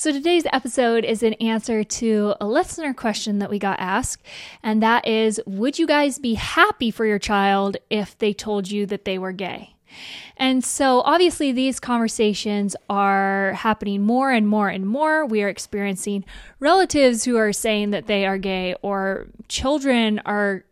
So, today's episode is an answer to a listener question that we got asked, and that is Would you guys be happy for your child if they told you that they were gay? And so, obviously, these conversations are happening more and more and more. We are experiencing relatives who are saying that they are gay, or children are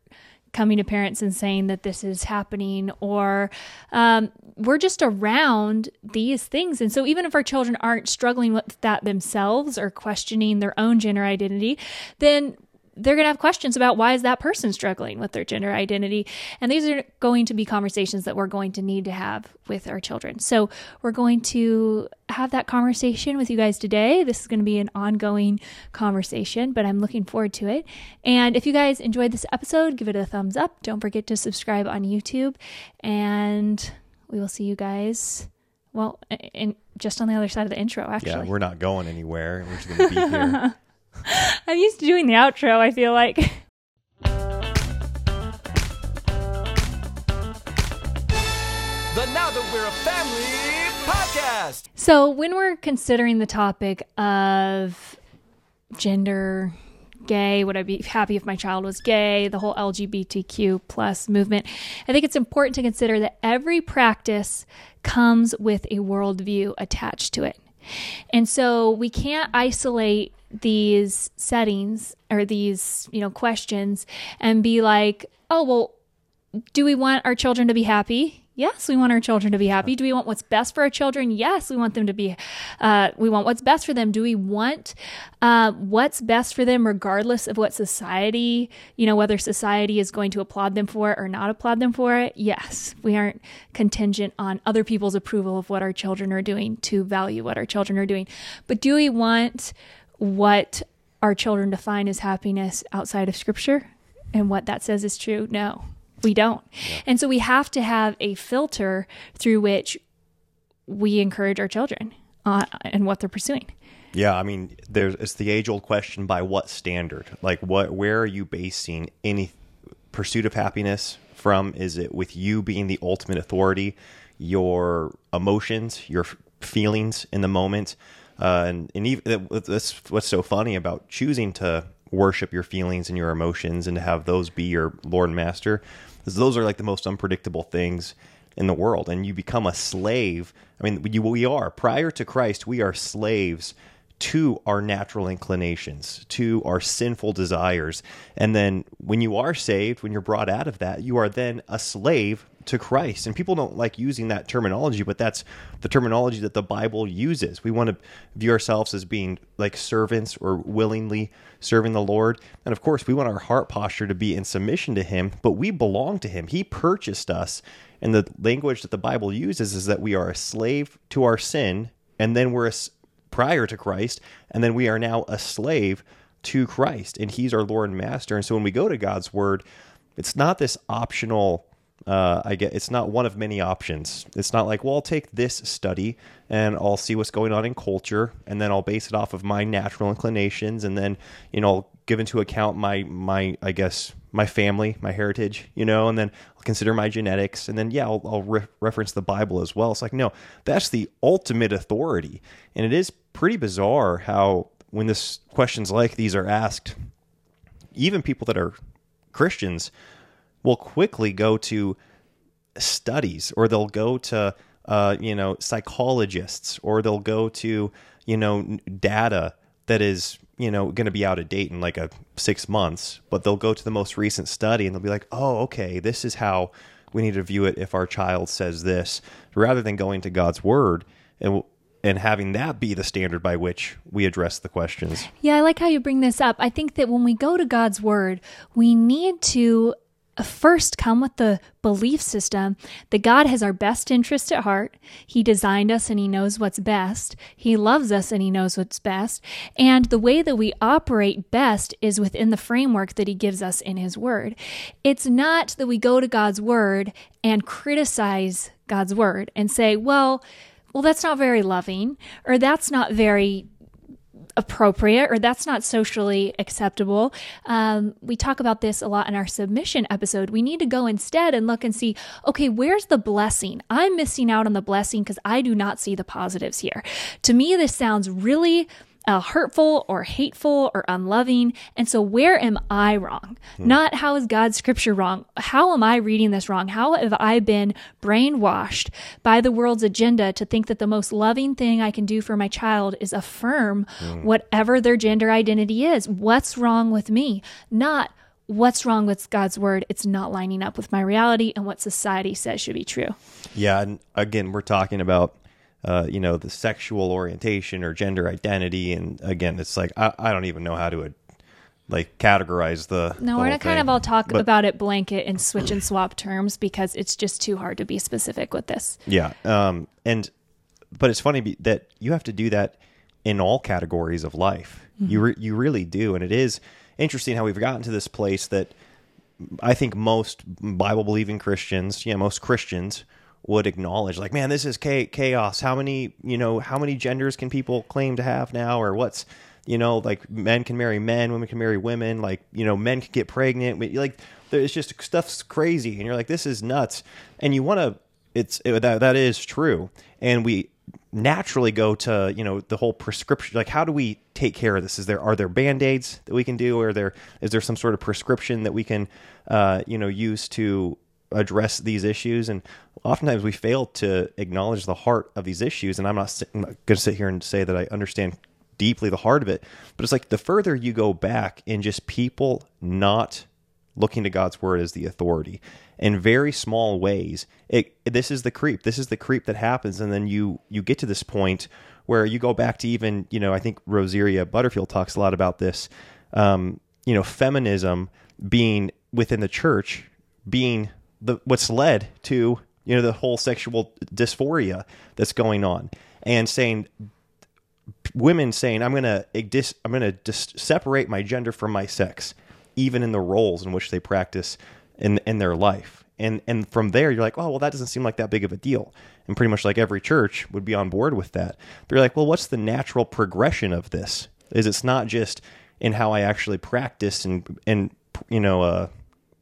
coming to parents and saying that this is happening, or um, we're just around these things. And so, even if our children aren't struggling with that themselves or questioning their own gender identity, then they're going to have questions about why is that person struggling with their gender identity. And these are going to be conversations that we're going to need to have with our children. So we're going to have that conversation with you guys today. This is going to be an ongoing conversation but i'm looking forward to it. And if you guys enjoyed this episode give it a thumbs up. Don't forget to subscribe on youtube. And we will see you guys well in just on the other side of the intro actually. yeah we're not going anywhere. We're just going to be here I'm used to doing the outro, I feel like. The Now That We're a Family podcast. So, when we're considering the topic of gender, gay, would I be happy if my child was gay, the whole LGBTQ plus movement, I think it's important to consider that every practice comes with a worldview attached to it. And so we can't isolate these settings or these, you know, questions and be like, oh, well, do we want our children to be happy? Yes, we want our children to be happy. Do we want what's best for our children? Yes, we want them to be. Uh, we want what's best for them. Do we want uh, what's best for them, regardless of what society, you know, whether society is going to applaud them for it or not applaud them for it? Yes, we aren't contingent on other people's approval of what our children are doing to value what our children are doing. But do we want what our children define as happiness outside of Scripture and what that says is true? No we don't. Yeah. And so we have to have a filter through which we encourage our children uh, and what they're pursuing. Yeah, I mean, there's it's the age old question: by what standard? Like, what? Where are you basing any pursuit of happiness from? Is it with you being the ultimate authority, your emotions, your feelings in the moment, uh, and and even that's what's so funny about choosing to worship your feelings and your emotions and to have those be your Lord and Master because those are like the most unpredictable things in the world. And you become a slave. I mean, you, we are. Prior to Christ, we are slaves to our natural inclinations, to our sinful desires. And then when you are saved, when you're brought out of that, you are then a slave to Christ. And people don't like using that terminology, but that's the terminology that the Bible uses. We want to view ourselves as being like servants or willingly serving the Lord. And of course, we want our heart posture to be in submission to Him, but we belong to Him. He purchased us. And the language that the Bible uses is that we are a slave to our sin, and then we're a, prior to Christ, and then we are now a slave to Christ, and He's our Lord and Master. And so when we go to God's Word, it's not this optional uh, I get it's not one of many options. It's not like, well, I'll take this study and I'll see what's going on in culture, and then I'll base it off of my natural inclinations, and then you know, I'll give into account my my I guess my family, my heritage, you know, and then I'll consider my genetics, and then yeah, I'll, I'll re- reference the Bible as well. It's like no, that's the ultimate authority, and it is pretty bizarre how when this questions like these are asked, even people that are Christians will quickly go to studies or they'll go to uh, you know psychologists or they'll go to you know data that is you know going to be out of date in like a six months but they'll go to the most recent study and they'll be like oh okay this is how we need to view it if our child says this rather than going to god's word and and having that be the standard by which we address the questions. Yeah, I like how you bring this up. I think that when we go to God's word, we need to first come with the belief system that God has our best interest at heart. He designed us and He knows what's best. He loves us and He knows what's best. And the way that we operate best is within the framework that He gives us in His Word. It's not that we go to God's Word and criticize God's Word and say, well, well, that's not very loving, or that's not very appropriate or that's not socially acceptable. Um, we talk about this a lot in our submission episode. We need to go instead and look and see okay, where's the blessing? I'm missing out on the blessing because I do not see the positives here. To me, this sounds really uh, hurtful or hateful or unloving. And so, where am I wrong? Not how is God's scripture wrong? How am I reading this wrong? How have I been brainwashed by the world's agenda to think that the most loving thing I can do for my child is affirm whatever their gender identity is? What's wrong with me? Not what's wrong with God's word? It's not lining up with my reality and what society says should be true. Yeah, and again, we're talking about uh, you know the sexual orientation or gender identity, and again, it's like I, I don't even know how to uh, like categorize the. No, the we're gonna kind of all talk But- about it blanket and switch and swap terms because it's just too hard to be specific with this. Yeah, um, and but it's funny that you have to do that in all categories of life. You re- you really do, and it is interesting how we've gotten to this place that I think most Bible believing Christians, yeah, most Christians would acknowledge like man this is chaos. How many you know how many genders can people claim to have now? Or what's you know like men can marry men women can marry women like you know men can get pregnant. Like it's just stuff's crazy. And you're like this is nuts. And you want to it's it, that that is true. And we naturally go to you know the whole prescription like how do we take care of this? Is there are there band-aids that we can do? Or there is there some sort of prescription that we can uh, you know use to address these issues and oftentimes we fail to acknowledge the heart of these issues and i'm not, not going to sit here and say that i understand deeply the heart of it but it's like the further you go back in just people not looking to God's word as the authority in very small ways. It this is the creep. This is the creep that happens, and then you you get to this point where you go back to even you know I think Rosaria Butterfield talks a lot about this. Um, you know, feminism being within the church being the what's led to you know the whole sexual dysphoria that's going on, and saying women saying i'm gonna i'm gonna dis- separate my gender from my sex even in the roles in which they practice in in their life. And and from there you're like oh well that doesn't seem like that big of a deal. And pretty much like every church would be on board with that. But you're like well what's the natural progression of this? Is it's not just in how i actually practice and and you know uh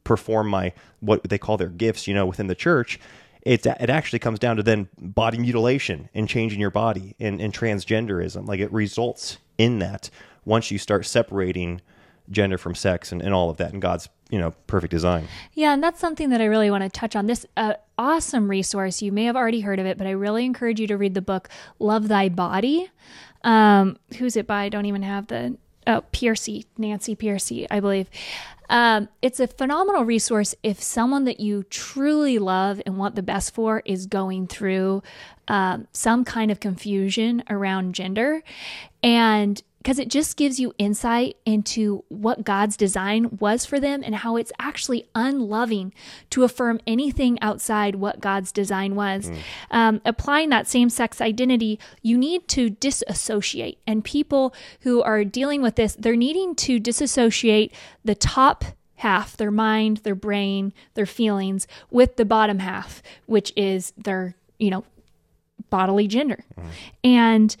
perform my what they call their gifts, you know, within the church, it it actually comes down to then body mutilation and changing your body and, and transgenderism. Like it results in that once you start separating gender from sex and, and all of that in God's you know perfect design. Yeah, and that's something that I really want to touch on. This uh, awesome resource, you may have already heard of it, but I really encourage you to read the book Love Thy Body. Um, who's it by? I don't even have the oh, Pearcey, Nancy Pearcey, I believe. Um, it's a phenomenal resource if someone that you truly love and want the best for is going through um, some kind of confusion around gender. And because it just gives you insight into what God's design was for them and how it's actually unloving to affirm anything outside what God's design was. Um, applying that same sex identity, you need to disassociate. And people who are dealing with this, they're needing to disassociate the top half, their mind, their brain, their feelings, with the bottom half, which is their, you know, bodily gender. And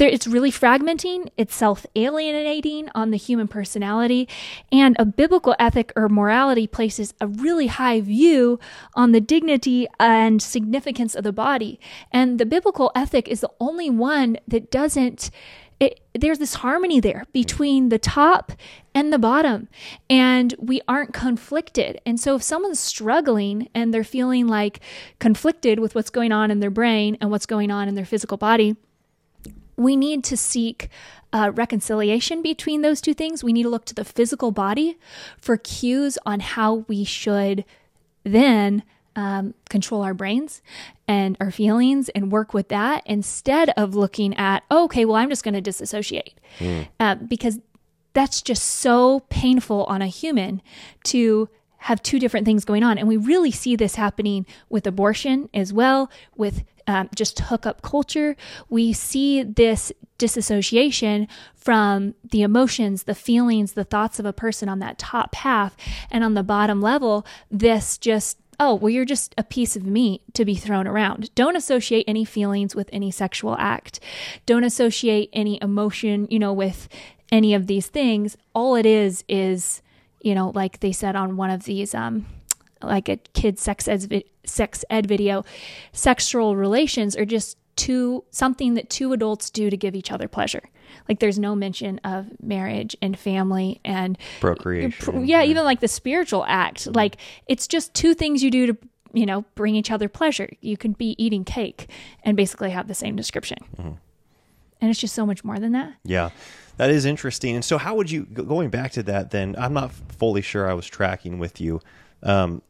there, it's really fragmenting, it's self alienating on the human personality, and a biblical ethic or morality places a really high view on the dignity and significance of the body. And the biblical ethic is the only one that doesn't. It, there's this harmony there between the top and the bottom, and we aren't conflicted. And so, if someone's struggling and they're feeling like conflicted with what's going on in their brain and what's going on in their physical body, we need to seek uh, reconciliation between those two things. We need to look to the physical body for cues on how we should then um, control our brains and our feelings and work with that instead of looking at, oh, okay, well, I'm just going to disassociate. Uh, because that's just so painful on a human to have two different things going on. And we really see this happening with abortion as well, with um, just hookup culture. We see this disassociation from the emotions, the feelings, the thoughts of a person on that top half. And on the bottom level, this just oh, well, you're just a piece of meat to be thrown around. Don't associate any feelings with any sexual act. Don't associate any emotion, you know, with any of these things. All it is is, you know, like they said on one of these, um, like a kid sex ed, sex ed video, sexual relations are just two something that two adults do to give each other pleasure. Like there's no mention of marriage and family and Procreation. yeah, even like the spiritual act. Like it's just two things you do to you know bring each other pleasure. You could be eating cake and basically have the same description. And it's just so much more than that. Yeah, that is interesting. And so, how would you going back to that? Then I'm not fully sure I was tracking with you. Um,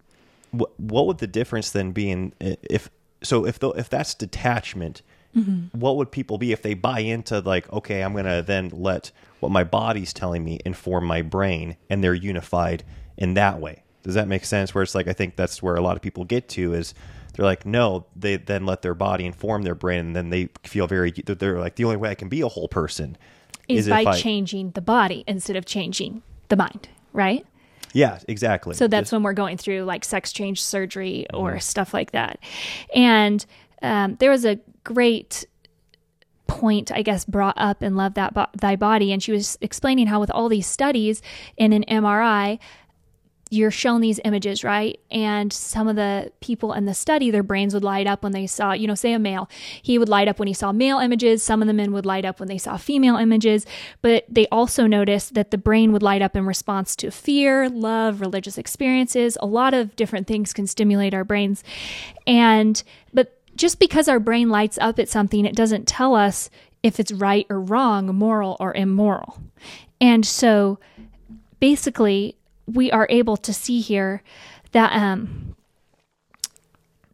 what what would the difference then be in if so if the, if that's detachment? Mm-hmm. What would people be if they buy into like okay, I'm gonna then let what my body's telling me inform my brain, and they're unified in that way. Does that make sense? Where it's like I think that's where a lot of people get to is they're like no, they then let their body inform their brain, and then they feel very they're like the only way I can be a whole person Is, if by I- changing the body instead of changing the mind, right? Yeah, exactly. So that's Just- when we're going through like sex change surgery or stuff like that. And um, there was a great point, I guess, brought up in Love That Bo- Thy Body. And she was explaining how, with all these studies in an MRI, you're shown these images, right? And some of the people in the study, their brains would light up when they saw, you know, say a male. He would light up when he saw male images. Some of the men would light up when they saw female images. But they also noticed that the brain would light up in response to fear, love, religious experiences. A lot of different things can stimulate our brains. And, but just because our brain lights up at something, it doesn't tell us if it's right or wrong, moral or immoral. And so basically, we are able to see here that um,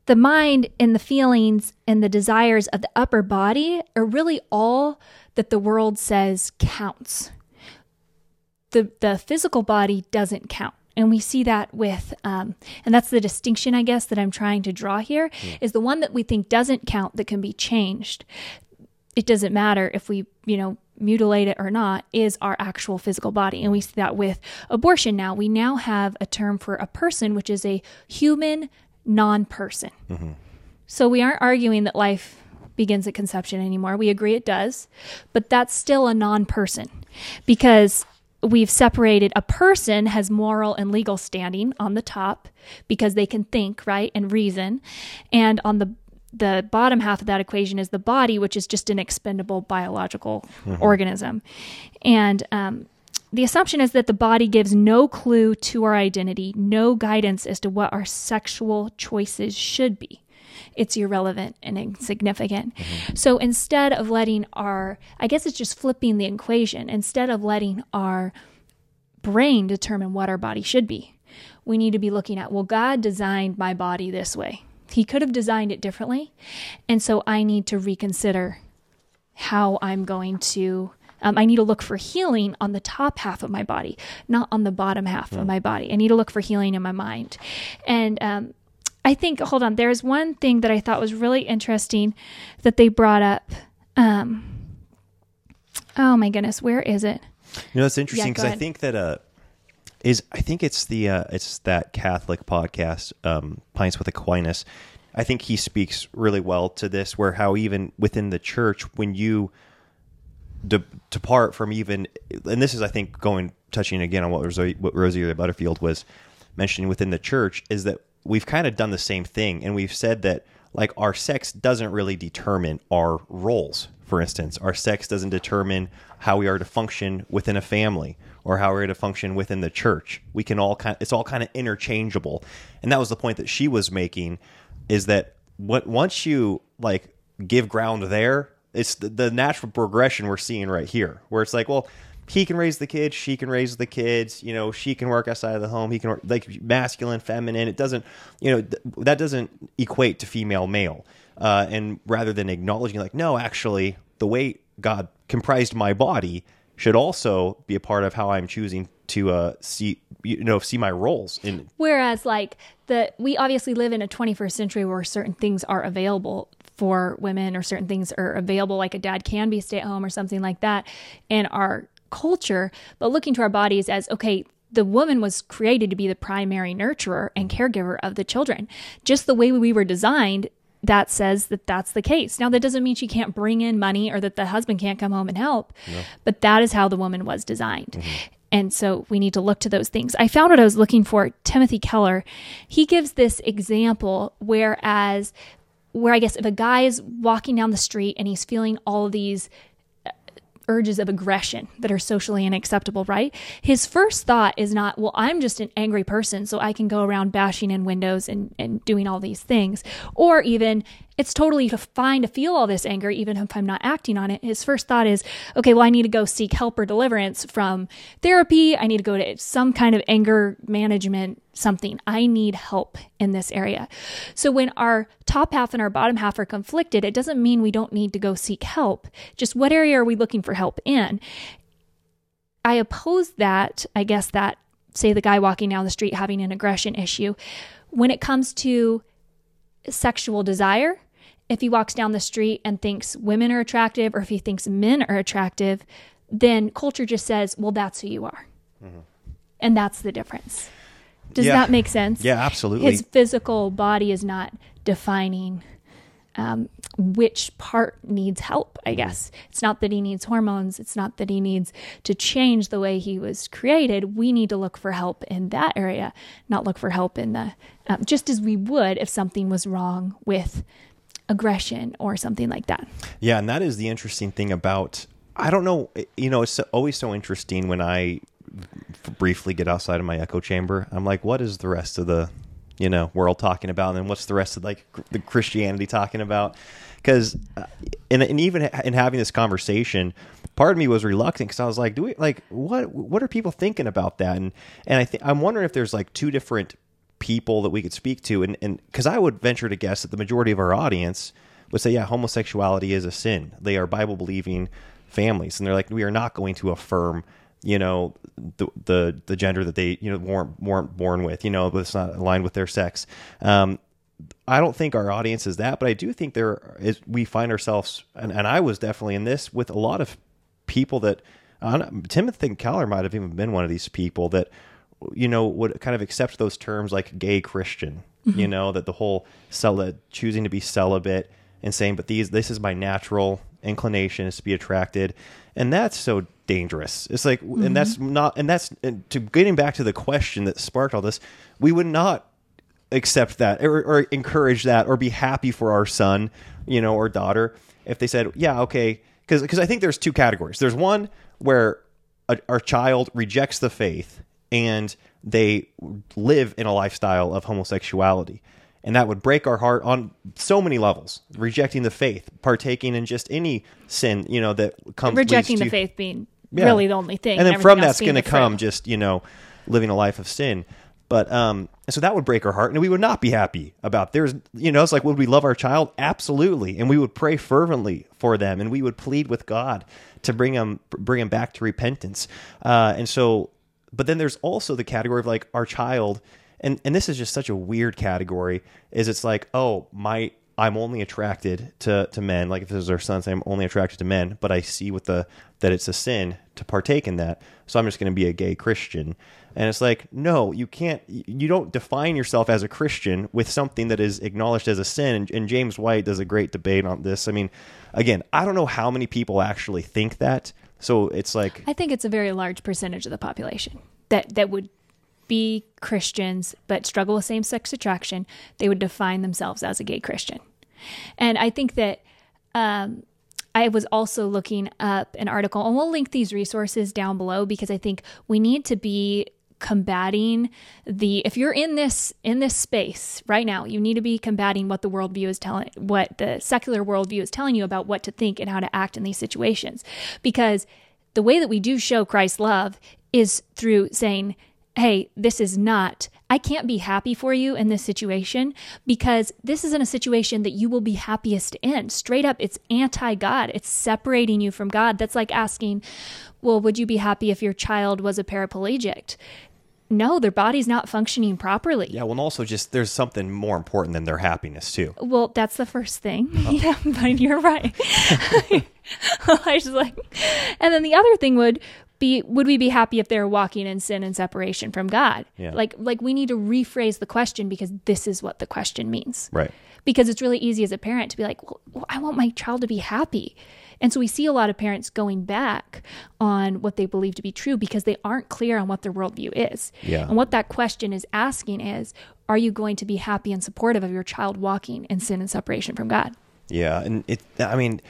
the mind and the feelings and the desires of the upper body are really all that the world says counts. The, the physical body doesn't count. And we see that with, um, and that's the distinction, I guess, that I'm trying to draw here is the one that we think doesn't count that can be changed it doesn't matter if we, you know, mutilate it or not, is our actual physical body. And we see that with abortion now. We now have a term for a person, which is a human non person. Mm-hmm. So we aren't arguing that life begins at conception anymore. We agree it does, but that's still a non person because we've separated a person has moral and legal standing on the top because they can think, right, and reason. And on the the bottom half of that equation is the body, which is just an expendable biological organism. And um, the assumption is that the body gives no clue to our identity, no guidance as to what our sexual choices should be. It's irrelevant and insignificant. So instead of letting our, I guess it's just flipping the equation, instead of letting our brain determine what our body should be, we need to be looking at, well, God designed my body this way. He could have designed it differently. And so I need to reconsider how I'm going to. Um, I need to look for healing on the top half of my body, not on the bottom half of my body. I need to look for healing in my mind. And um, I think, hold on, there's one thing that I thought was really interesting that they brought up. Um, oh my goodness, where is it? You know, it's interesting because go I think that uh, is I think it's the uh, it's that Catholic podcast, um, Pints with Aquinas. I think he speaks really well to this, where how even within the church, when you de- depart from even, and this is I think going touching again on what Rosie, what Rosie Butterfield was mentioning within the church is that we've kind of done the same thing, and we've said that like our sex doesn't really determine our roles. For instance, our sex doesn't determine how we are to function within a family or how we're to function within the church. We can all kind it's all kind of interchangeable. And that was the point that she was making is that what once you like give ground there, it's the, the natural progression we're seeing right here where it's like, well, he can raise the kids, she can raise the kids, you know, she can work outside of the home, he can work like masculine, feminine. It doesn't, you know, th- that doesn't equate to female, male. Uh, and rather than acknowledging, like, no, actually, the way God comprised my body should also be a part of how I'm choosing to uh, see, you know, see my roles in. Whereas, like the we obviously live in a 21st century where certain things are available for women, or certain things are available, like a dad can be stay at home or something like that, in our culture. But looking to our bodies as okay, the woman was created to be the primary nurturer and caregiver of the children. Just the way we were designed, that says that that's the case. Now, that doesn't mean she can't bring in money or that the husband can't come home and help, but that is how the woman was designed. Mm-hmm. And so we need to look to those things. I found what I was looking for. Timothy Keller, he gives this example, whereas where I guess if a guy is walking down the street and he's feeling all of these urges of aggression that are socially unacceptable, right? His first thought is not, well, I'm just an angry person, so I can go around bashing in windows and, and doing all these things. Or even, it's totally fine to feel all this anger, even if I'm not acting on it. His first thought is, okay, well, I need to go seek help or deliverance from therapy. I need to go to some kind of anger management something. I need help in this area. So when our top half and our bottom half are conflicted, it doesn't mean we don't need to go seek help. Just what area are we looking for help in? I oppose that, I guess that say the guy walking down the street having an aggression issue when it comes to sexual desire if he walks down the street and thinks women are attractive or if he thinks men are attractive, then culture just says, well, that's who you are. Mm-hmm. And that's the difference. Does Yeah. that make sense? Yeah, absolutely. His physical body is not defining um, which part needs help, I guess. It's not that he needs hormones. It's not that he needs to change the way he was created. We need to look for help in that area, not look for help in the, um, just as we would if something was wrong with aggression or something like that. Yeah, and that is the interesting thing about I don't know, eh, you know, it's always so interesting when I briefly get outside of my echo chamber. I'm like, what is the rest of the, you know, world talking about, and what's the rest of like the Christianity talking about? Because, uh, and, and even in having this conversation, part of me was reluctant because I was like, do we like what what are people thinking about that? And and I think I'm wondering if there's like two different people that we could speak to, and and because I would venture to guess that the majority of our audience would say, yeah, homosexuality is a sin. They are Bible believing families, and they're like, we are not going to affirm, you know, the the, the gender that they you know weren't weren't born with, you know, that's not aligned with their sex. Um, I don't think our audience is that, but I do think there is. We find ourselves, and, and I was definitely in this with a lot of people that. Timothy Keller might have even been one of these people that, you know, would kind of accept those terms like gay Christian. You mm-hmm. know that the whole cel- choosing to be celibate and saying, but these this is my natural inclination is to be attracted, and that's so dangerous. It's like, and that's mm-hmm. not, and that's and to getting back to the question that sparked all this. We would not accept that or, or encourage that or be happy for our son, you know, or daughter if they said, yeah, okay, because because I think there's two categories. There's one where a, our child rejects the faith and they live in a lifestyle of homosexuality. And that would break our heart on so many levels. Rejecting the faith, partaking in just any sin, you know, that comes Rejecting the to- faith being yeah. really the only thing. And then everything from that's going to come just, you know, living a life of sin. But um so that would break our heart and we would not be happy about there's you know, it's like would we love our child? Absolutely. And we would pray fervently for them and we would plead with God to bring them bring them back to repentance. Uh and so but then there's also the category of like our child and and this is just such a weird category is it's like, oh, my I'm only attracted to, to men. Like if this is our son, I'm only attracted to men, but I see with the that it's a sin to partake in that. So I'm just going to be a gay Christian. And it's like, no, you can't. You don't define yourself as a Christian with something that is acknowledged as a sin. And, and James White does a great debate on this. I mean, again, I don't know how many people actually think that. So it's like, I think it's a very large percentage of the population that that would be Christians but struggle with same sex attraction. They would define themselves as a gay Christian, and I think that. Um, I was also looking up an article, and we'll link these resources down below because I think we need to be combating the if you're in this in this space right now you need to be combating what the worldview is telling what the secular worldview is telling you about what to think and how to act in these situations. Because the way that we do show christ's love is through saying hey this is not i can't be happy for you in this situation because this isn't a situation that you will be happiest in. Straight up it's anti-god. It's separating you from god. That's like asking well would you be happy if your child was a paraplegic no, their body's not functioning properly. yeah, well, and also just there's something more important than their happiness too. Well, that's the first thing. Oh. Yeah, but you're right. I was like, and then the other thing would be, would we be happy if they're walking in sin and separation from God? Yeah. Like, like we need to rephrase the question because this is what the question means. Right. Because it's really easy as a parent to be like, well, well, I want my child to be happy. And so we see a lot of parents going back on what they believe to be true because they aren't clear on what their worldview is. Yeah. And what that question is asking is are you going to be happy and supportive of your child walking in sin and separation from God? Yeah, and it. I mean,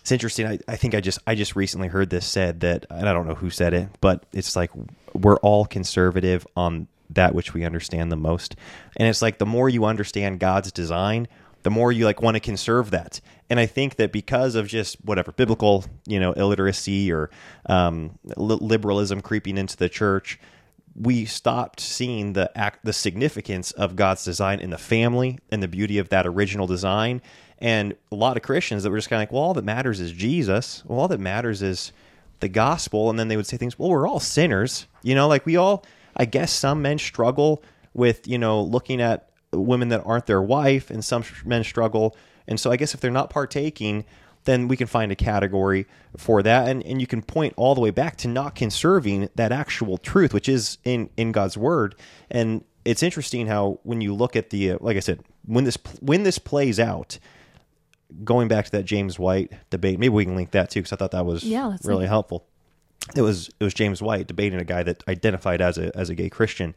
it's interesting. I, I think I just I just recently heard this said that, and I don't know who said it, but it's like we're all conservative on that which we understand the most, and it's like the more you understand God's design, the more you like want to conserve that. And I think that because of just whatever biblical, you know, illiteracy or um, li- liberalism creeping into the church, we stopped seeing the act, the significance of God's design in the family and the beauty of that original design. And a lot of Christians that were just kind of like, well, all that matters is Jesus. Well, all that matters is the gospel. And then they would say things, well, we're all sinners. You know, like we all, I guess some men struggle with, you know, looking at women that aren't their wife, and some men struggle. And so I guess if they're not partaking, then we can find a category for that. And, and you can point all the way back to not conserving that actual truth, which is in, in God's word. And it's interesting how when you look at the, uh, like I said, when this, when this plays out, going back to that James White debate, maybe we can link that too, because I thought that was Yeah, really helpful. It was it was James White debating a guy that identified as a as a gay Christian,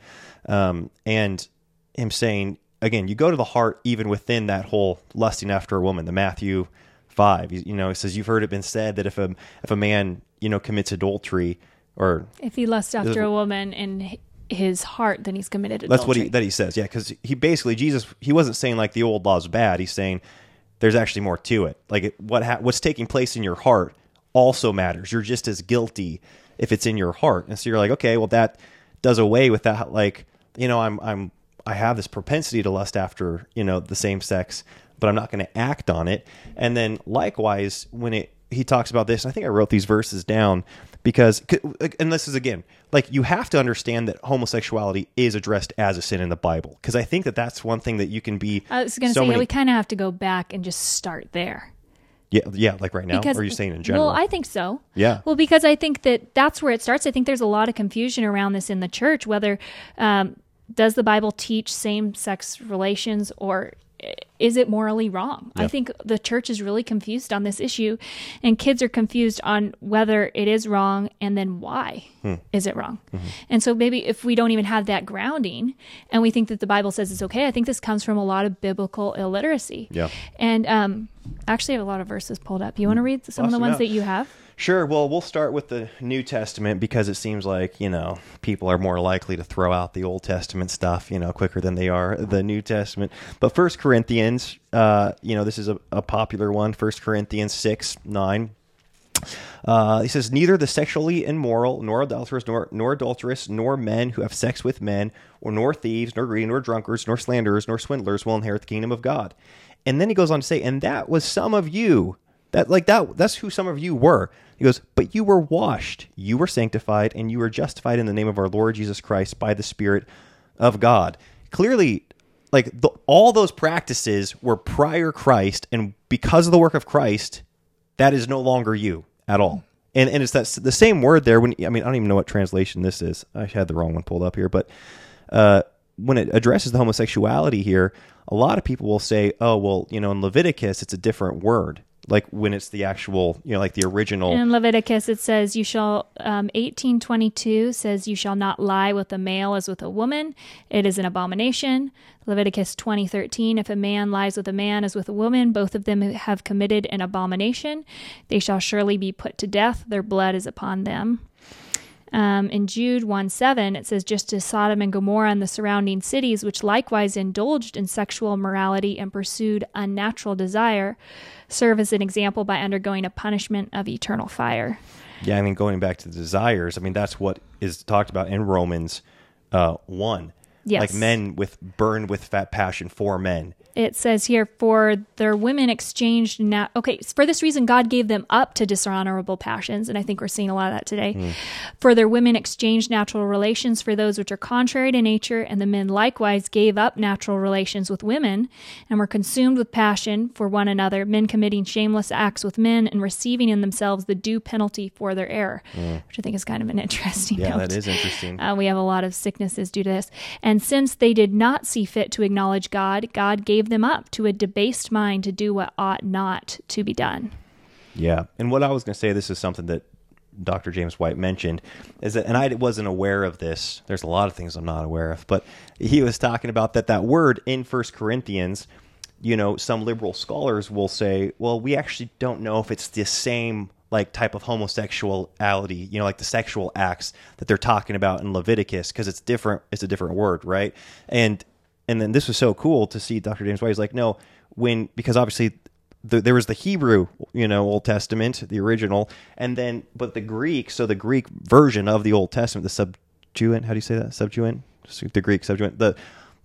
um, and him saying again, you go to the heart even within that whole lusting after a woman. The Matthew five, you, you know, it says you've heard it been said that if a if a man you know commits adultery or If he lusts after a woman in his heart, then he's committed adultery. that's what he that he says. Yeah, because he basically Jesus he wasn't saying like the old law's bad. He's saying there's actually more to it. Like it, what ha- what's taking place in your heart also matters. You're just as guilty if it's in your heart. And so you're like, okay, well that does away with that. Like you know, I'm I'm I have this propensity to lust after you know the same sex, but I'm not going to act on it. And then likewise when it he talks about this, I think I wrote these verses down because and this is again like you have to understand that homosexuality is addressed as a sin in the Bible because I think that that's one thing that you can be. I was going to so say, yeah, many- we kind of have to go back and just start there. yeah, yeah, like right now. or are you saying in general? Well, I think so. Yeah. Well, because I think that that's where it starts. I think there's a lot of confusion around this in the church. Whether um, does the Bible teach same-sex relations or is it morally wrong? I think the church is really confused on this issue, and kids are confused on whether it is wrong and then why Hmm. is it wrong. Mm-hmm. And so maybe if we don't even have that grounding, and we think that the Bible says it's okay, I think this comes from a lot of biblical illiteracy. Yeah. And um, I actually have a lot of verses pulled up. You want to read some of the ones yeah. that you have? Sure. Well, we'll start with the New Testament because it seems like, you know, people are more likely to throw out the Old Testament stuff, you know, quicker than they are the New Testament. But First Corinthians, uh, you know, this is a, a popular one. First Corinthians 6, 9. Uh, he says, Neither the sexually immoral, nor adulterous, nor, nor adulterous, nor men who have sex with men, or nor thieves, nor greedy, nor drunkards, nor slanderers, nor swindlers will inherit the kingdom of God. And then he goes on to say, And that was some of you. That like that that's who some of you were. He goes, But you were washed, you were sanctified, and you were justified in the name of our Lord Jesus Christ by the Spirit of God. Clearly, like the, all those practices were prior Christ, and because of the work of Christ, that is no longer you at all. And and it's that the same word there. When I mean, I don't even know what translation this is. I had the wrong one pulled up here, but uh, when it addresses the homosexuality here, a lot of people will say, "Oh, well, you know, in Leviticus, it's a different word." Like when it's the actual, you know, like the original. In Leviticus, it says, "You shall." Um, Eighteen twenty-two says, "You shall not lie with a male as with a woman; it is an abomination." Leviticus twenty thirteen: If a man lies with a man as with a woman, both of them have committed an abomination. They shall surely be put to death; their blood is upon them. Um, in Jude 1 7, it says, Just as Sodom and Gomorrah and the surrounding cities, which likewise indulged in sexual immorality and pursued unnatural desire, serve as an example by undergoing a punishment of eternal fire. Yeah, I mean, going back to the desires, I mean, that's what is talked about in Romans uh, 1. Yes. Like men with burned with fat passion for men. It says here, for their women exchanged. Na- okay, for this reason, God gave them up to dishonorable passions. And I think we're seeing a lot of that today. For their women exchanged natural relations for those which are contrary to nature. And the men likewise gave up natural relations with women and were consumed with passion for one another, men committing shameless acts with men and receiving in themselves the due penalty for their error, which I think is kind of an interesting Yeah, note. that is interesting. Uh, we have a lot of sicknesses due to this. And since they did not see fit to acknowledge God, God gave them up to a debased mind to do what ought not to be done. Yeah. And what I was going to say, this is something that Dr. James White mentioned, is that, and I wasn't aware of this. There's a lot of things I'm not aware of, but he was talking about that that word in First Corinthians. You know, some liberal scholars will say, well, we actually don't know if it's the same like type of homosexuality, you know, like the sexual acts that they're talking about in Leviticus because it's different. It's a different word, right? And and then this was so cool to see Dr. James White. He's like, no, when because obviously the, there was the Hebrew, you know, Old Testament, the original, and then but the Greek, so the Greek version of the Old Testament, the Septuagint. How do you say that? Septuagint, the Greek Septuagint, the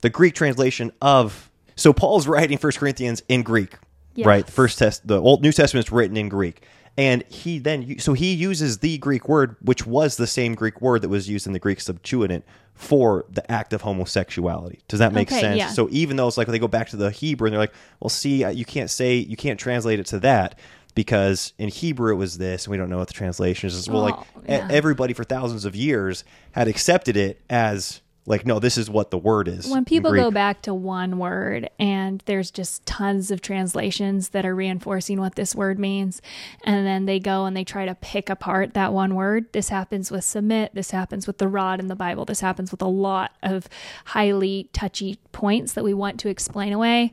the Greek translation of. So Paul's writing First Corinthians in Greek, Yes. right? The first test, the Old New Testament is written in Greek, and he then so he uses the Greek word, which was the same Greek word that was used in the Greek Septuagint for the act of homosexuality. Does that make Okay, sense? yeah. So even though it's like they go back to the Hebrew and they're like, well, see, uh, you can't say you can't translate it to that because in Hebrew it was this, and we don't know what the translation is. Well, like Oh, e- yeah. everybody for thousands of years had accepted it as like, no, this is what the word is. when people go back to one word and there's just tons of translations that are reinforcing what this word means and then they go and they try to pick apart that one word this happens with submit this happens with the rod in the bible this happens with a lot of highly touchy points that we want to explain away.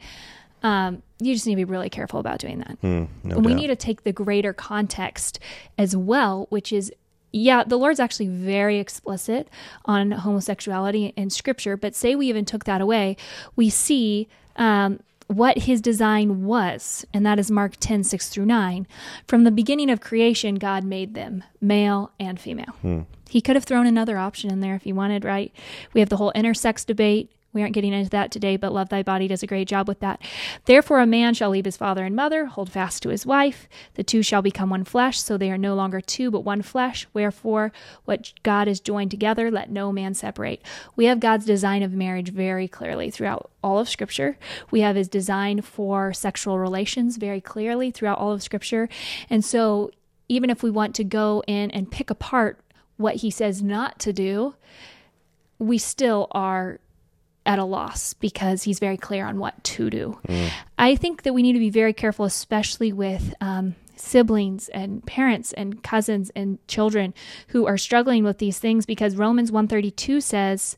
Um, you just need to be really careful about doing that. No and we need to take the greater context as well, which is yeah, the Lord's actually very explicit on homosexuality in Scripture, but say we even took that away, we see um, what his design was, and that is Mark 10 6 through 9. From the beginning of creation, God made them male and female. He could have thrown another option in there if he wanted, right? We have the whole intersex debate. We aren't getting into that today, but Love Thy Body does a great job with that. Therefore, a man shall leave his father and mother, hold fast to his wife. The two shall become one flesh, so they are no longer two, but one flesh. Wherefore, what God has joined together, let no man separate. We have God's design of marriage very clearly throughout all of Scripture. We have his design for sexual relations very clearly throughout all of Scripture. And so, even if we want to go in and pick apart what he says not to do, we still are at a loss because he's very clear on what to do. I think that we need to be very careful, especially with um, siblings and parents and cousins and children who are struggling with these things because Romans 132 says,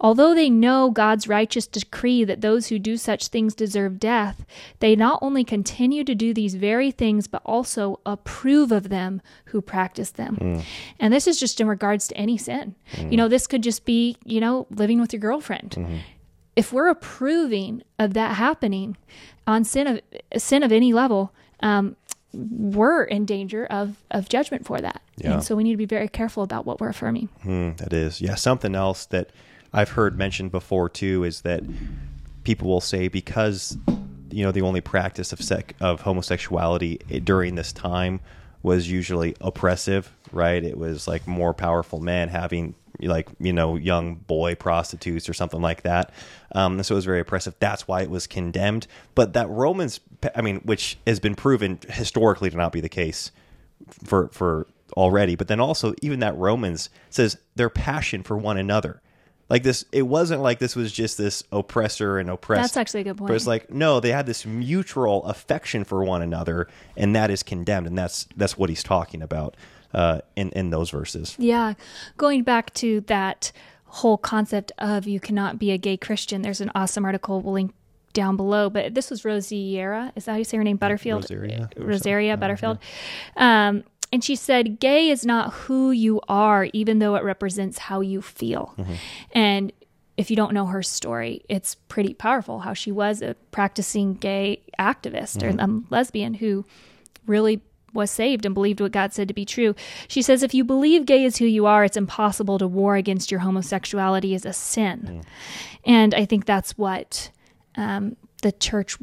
Although they know God's righteous decree that those who do such things deserve death, they not only continue to do these very things, but also approve of them who practice them. And this is just in regards to any sin. You know, this could just be, you know, living with your girlfriend. If we're approving of that happening on sin of sin of any level, um, we're in danger of, of judgment for that. Yeah. And so we need to be very careful about what we're affirming. Mm, that is, yeah. Something else that I've heard mentioned before too is that people will say because you know the only practice of sec- of homosexuality during this time was usually oppressive, right? It was like more powerful men having like you know young boy prostitutes or something like that. Um, so it was very oppressive. That's why it was condemned. But that Romans, I mean, which has been proven historically to not be the case for for already but then also even that romans says their passion for one another like this it wasn't like this was just this oppressor and oppressed That's actually a good point. but it's like no they had this mutual affection for one another and that is condemned and that's that's what he's talking about uh in in those verses Yeah. Going back to that whole concept of you cannot be a gay Christian, there's an awesome article we'll link down below. But this was Rosiera. Is that how you say her name? Butterfield? Rosaria Rosaria Butterfield. Um, and she said, gay is not who you are, even though it represents how you feel. And if you don't know her story, it's pretty powerful how she was a practicing gay activist or um, lesbian who really was saved and believed what God said to be true. She says, if you believe gay is who you are, it's impossible to war against your homosexuality as a sin. And I think that's what um, the church,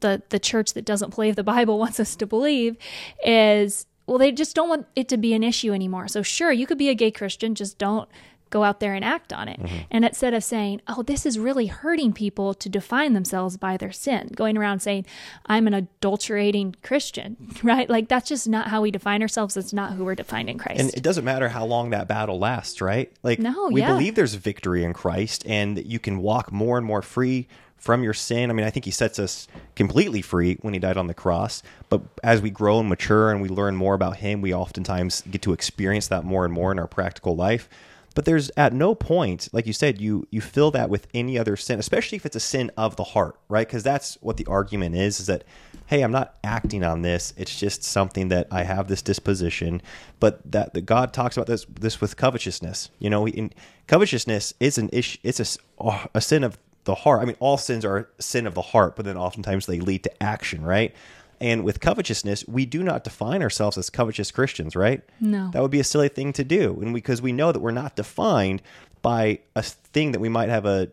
the the church that doesn't believe the Bible wants us to believe, is well, they just don't want it to be an issue anymore. So sure, you could be a gay Christian, just don't go out there and act on it. Mm-hmm. And instead of saying, oh, this is really hurting people to define themselves by their sin, going around saying, I'm an adulterating Christian, right? Like that's just not how we define ourselves. That's not who we're defined in Christ. and it doesn't matter how long that battle lasts right like No, we yeah. believe there's victory in christ and that you can walk more and more free from your sin. I mean, I think he sets us completely free when he died on the cross. But as we grow and mature and we learn more about him, we oftentimes get to experience that more and more in our practical life. But there's at no point, like you said, you you fill that with any other sin, especially if it's a sin of the heart, right? Because that's what the argument is: is that, hey, I'm not acting on this; it's just something that I have this disposition. But that, God talks about this this with covetousness. You know, in, covetousness is an issue. It's a, a sin of the heart. I mean, all sins are sin of the heart, but then oftentimes they lead to action, right? And with covetousness, we do not define ourselves as covetous Christians, right? No. That would be a silly thing to do. And because we know that we're not defined by a thing that we might have a,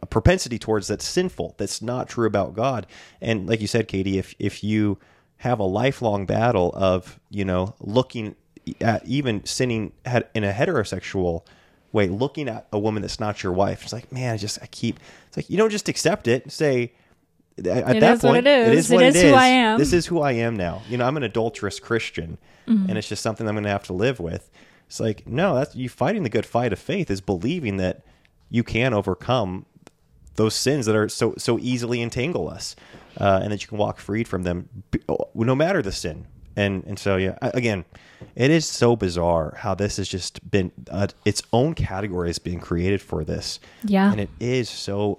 a propensity towards that's sinful, that's not true about God. And like you said, Katie, if if you have a lifelong battle of, you know, looking at even sinning in a heterosexual way, looking at a woman that's not your wife, it's like, man, I just I keep it's like you don't just accept it, say at It that point, it is. it is It what is it who is. I am. This is who I am now. You know, I'm an adulterous Christian, Mm-hmm. and it's just something I'm going to have to live with. It's like, no, that's you fighting the good fight of faith is believing that you can overcome those sins that are so so easily entangle us, uh, and that you can walk freed from them, no matter the sin. And and so yeah, again, it is so bizarre how this has just been uh, its own category has been created for this. Yeah. and it is so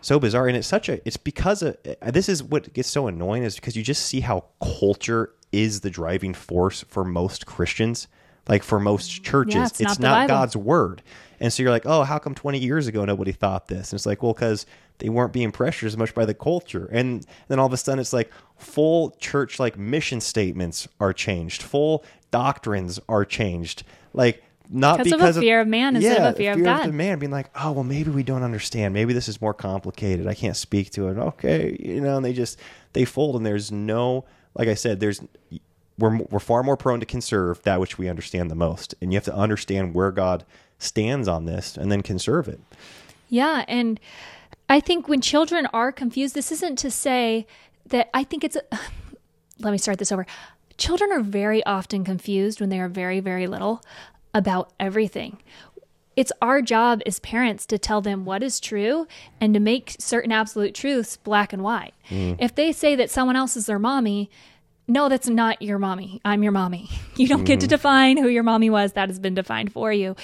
so bizarre. And it's such a it's because of uh, this is what gets so annoying is because you just see how culture is the driving force for most christians. Like for most churches Yeah, it's it's, not god's word. And so you're like oh how come 20 years ago nobody thought this? And it's like well because they weren't being pressured as much by the culture and then all of a sudden it's like full church like mission statements are changed full doctrines are changed like not Because of because a fear of man instead of a fear of fear God. the man being like, oh well, maybe we don't understand. Maybe this is more complicated. I can't speak to it. Okay, you know, and they just they fold, and there's no, like I said, there's we're we're far more prone to conserve that which we understand the most, and you have to understand where God stands on this, and then conserve it. Yeah, and I think when children are confused, this isn't to say that I think it's. A, let me start this over. Children are very often confused when they are very, very little about everything. It's our job as parents to tell them what is true and to make certain absolute truths black and white. Mm. If they say that someone else is their mommy, no, that's not your mommy. I'm your mommy. You don't get to mm-hmm. define who your mommy was. That has been defined for you.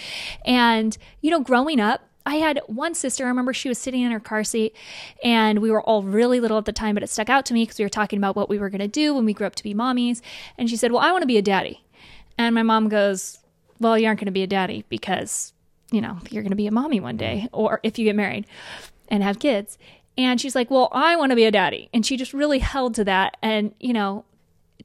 And, you know, growing up, I had one sister. I remember she was sitting in her car seat, and we were all really little at the time, but it stuck out to me because we were talking about what we were going to do when we grew up to be mommies. And she said, Well, I want to be a daddy. And my mom goes, Well, you aren't going to be a daddy because, you know, you're going to be a mommy one day, or if you get married and have kids. And she's like, Well, I want to be a daddy. And she just really held to that. And, you know,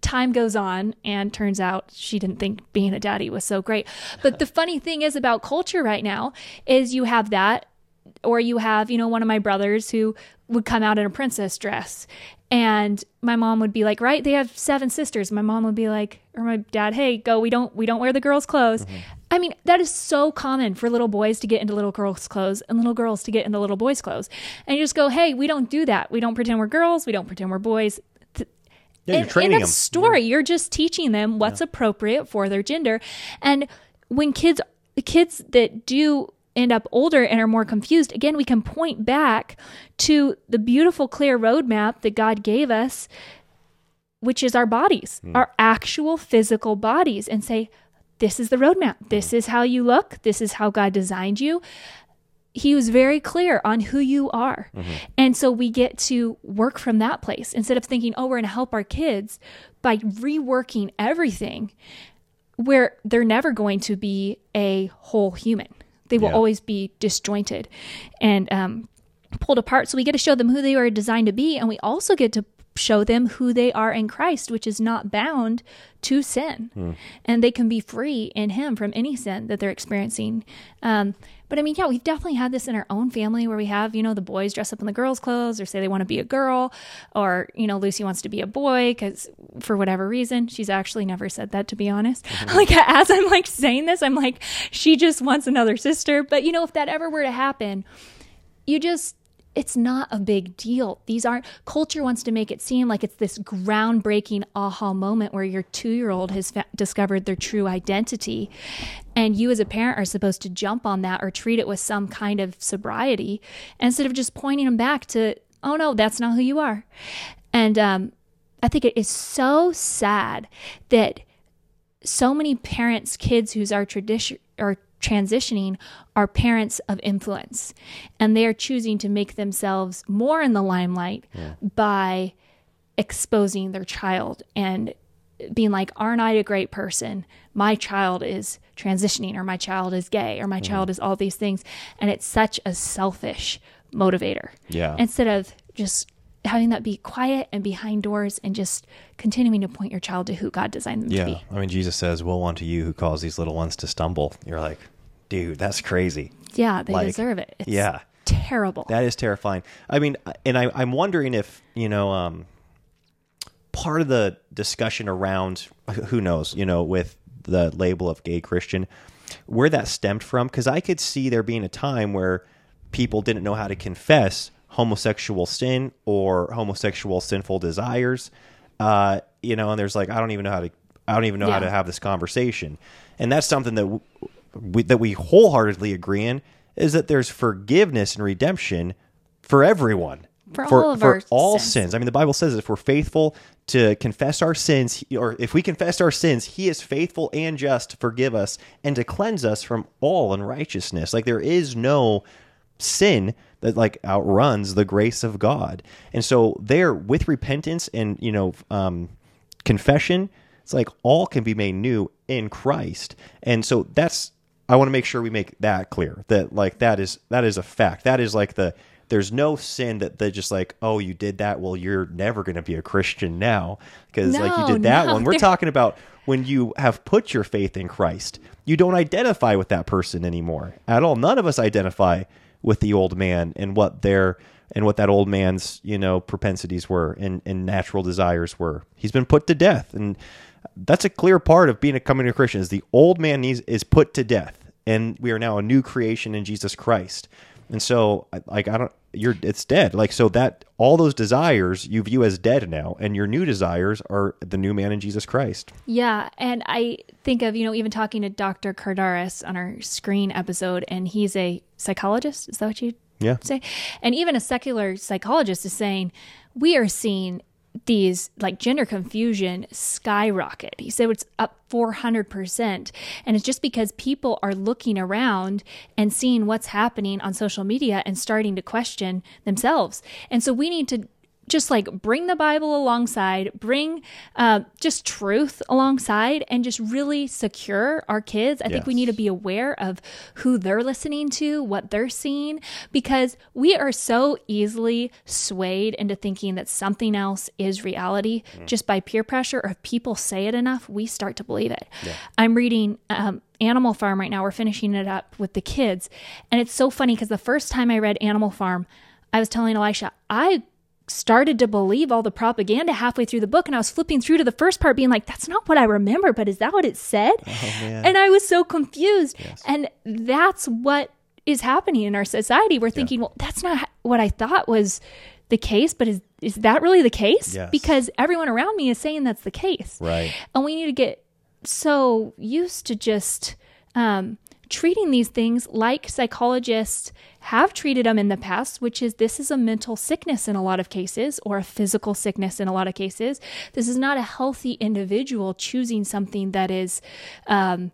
time goes on and turns out she didn't think being a daddy was so great. But the funny thing is about culture right now is you have that or you have, you know, one of my brothers who would come out in a princess dress and my mom would be like, "Right, they have seven sisters." My mom would be like or my dad, "Hey, go, we don't we don't wear the girls' clothes." Mm-hmm. I mean, that is so common for little boys to get into little girls' clothes and little girls to get into little boys' clothes. And you just go, "Hey, we don't do that. We don't pretend we're girls, we don't pretend we're boys." Yeah, you're in, training in a them. story you're just teaching them what's appropriate for their gender. And when kids kids that do end up older and are more confused again we can point back to the beautiful clear roadmap that god gave us which is our bodies hmm. our actual physical bodies and say this is the roadmap. This hmm. is how you look. This is how god designed you he was very clear on who you are. And so we get to work from that place instead of thinking, oh, we're going to help our kids by reworking everything where they're never going to be a whole human. They will Yeah. always be disjointed and um, pulled apart. So we get to show them who they are designed to be. And we also get to show them who they are in Christ, which is not bound to sin. And they can be free in Him from any sin that they're experiencing. Um, but I mean, yeah, we've definitely had this in our own family where we have, you know, the boys dress up in the girls' clothes or say they want to be a girl, or, you know, Lucy wants to be a boy because for whatever reason, she's actually never said that, to be honest. Like, as I'm like saying this, I'm like, she just wants another sister. But, you know, if that ever were to happen, you just it's not a big deal. These aren't, culture wants to make it seem like it's this groundbreaking aha moment where your two year old has fa- discovered their true identity. And you, as a parent, are supposed to jump on that or treat it with some kind of sobriety instead of just pointing them back to, oh no, that's not who you are. And um, I think it is so sad that so many parents, kids whose are tradition are transitioning are parents of influence. And they are choosing to make themselves more in the limelight by exposing their child and being like aren't i a great person? My child is transitioning or my child is gay or my mm-hmm. child is all these things. And it's such a selfish motivator Yeah. instead of just having that be quiet and behind doors and just continuing to point your child to who god designed them to be. Yeah. be I mean, Jesus says, Woe unto you who cause these little ones to stumble. You're like, dude, that's crazy. yeah they Like, deserve it it's yeah. terrible That is terrifying. I mean, and I, I'm wondering if, you know, um, part of the discussion around, who knows, you know, with the label of gay Christian, where that stemmed from, because I could see there being a time where people didn't know how to confess homosexual sin or homosexual sinful desires. Uh, you know, and there's like, I don't even know how to, I don't even know how to have this conversation. And that's something that w- we, that we wholeheartedly agree in is that there's forgiveness and redemption for everyone. For all of for all sins. sins. I mean, the Bible says if we're faithful to confess our sins, or if we confess our sins, He is faithful and just to forgive us and to cleanse us from all unrighteousness. Like there is no sin that like outruns the grace of God. And so there, with repentance and you know um, confession, it's like all can be made new in Christ. And so that's I want to make sure we make that clear that like that is that is a fact. That is like the there's no sin that they just like oh you did that well you're never going to be a Christian now because like you did that no, one. We're talking about when you have put your faith in Christ. You don't identify with that person anymore at all. None of us identify with the old man and what their and what that old man's you know propensities were and, and natural desires were. He's been put to death, and that's a clear part of being a coming to Christian. Is the old man needs is put to death, and we are now a new creation in Jesus Christ. And so, like I don't, you're it's dead. Like so that all those desires you view as dead now, and your new desires are the new man in Jesus Christ. Yeah, and I think of, you know, even talking to Dr. Kardaras on our screen episode, and he's a psychologist. Is that what you Yeah. say? And even a secular psychologist is saying we are seeing these like gender confusion skyrocket. He said it's up 400%. And it's just because people are looking around and seeing what's happening on social media and starting to question themselves. And so we need to just like bring the Bible alongside, bring uh, just truth alongside, and just really secure our kids. I think we need to be aware of who they're listening to, what they're seeing, because we are so easily swayed into thinking that something else is reality just by peer pressure, or if people say it enough, we start to believe it. I'm reading. Um, Animal Farm right now. We're finishing it up with the kids. And it's so funny because the first time I read Animal Farm, I was telling Elisha, I started to believe all the propaganda halfway through the book and I was flipping through to the first part being like that's not what I remember but is that what it said? And I was so confused. And that's what is happening in our society. We're thinking well that's not what I thought was the case but is is that really the case? Yes. because everyone around me is saying that's the case. Right. and we need to get so used to just um, treating these things like psychologists have treated them in the past, which is this is a mental sickness in a lot of cases or a physical sickness in a lot of cases. This is not a healthy individual choosing something that is. Um,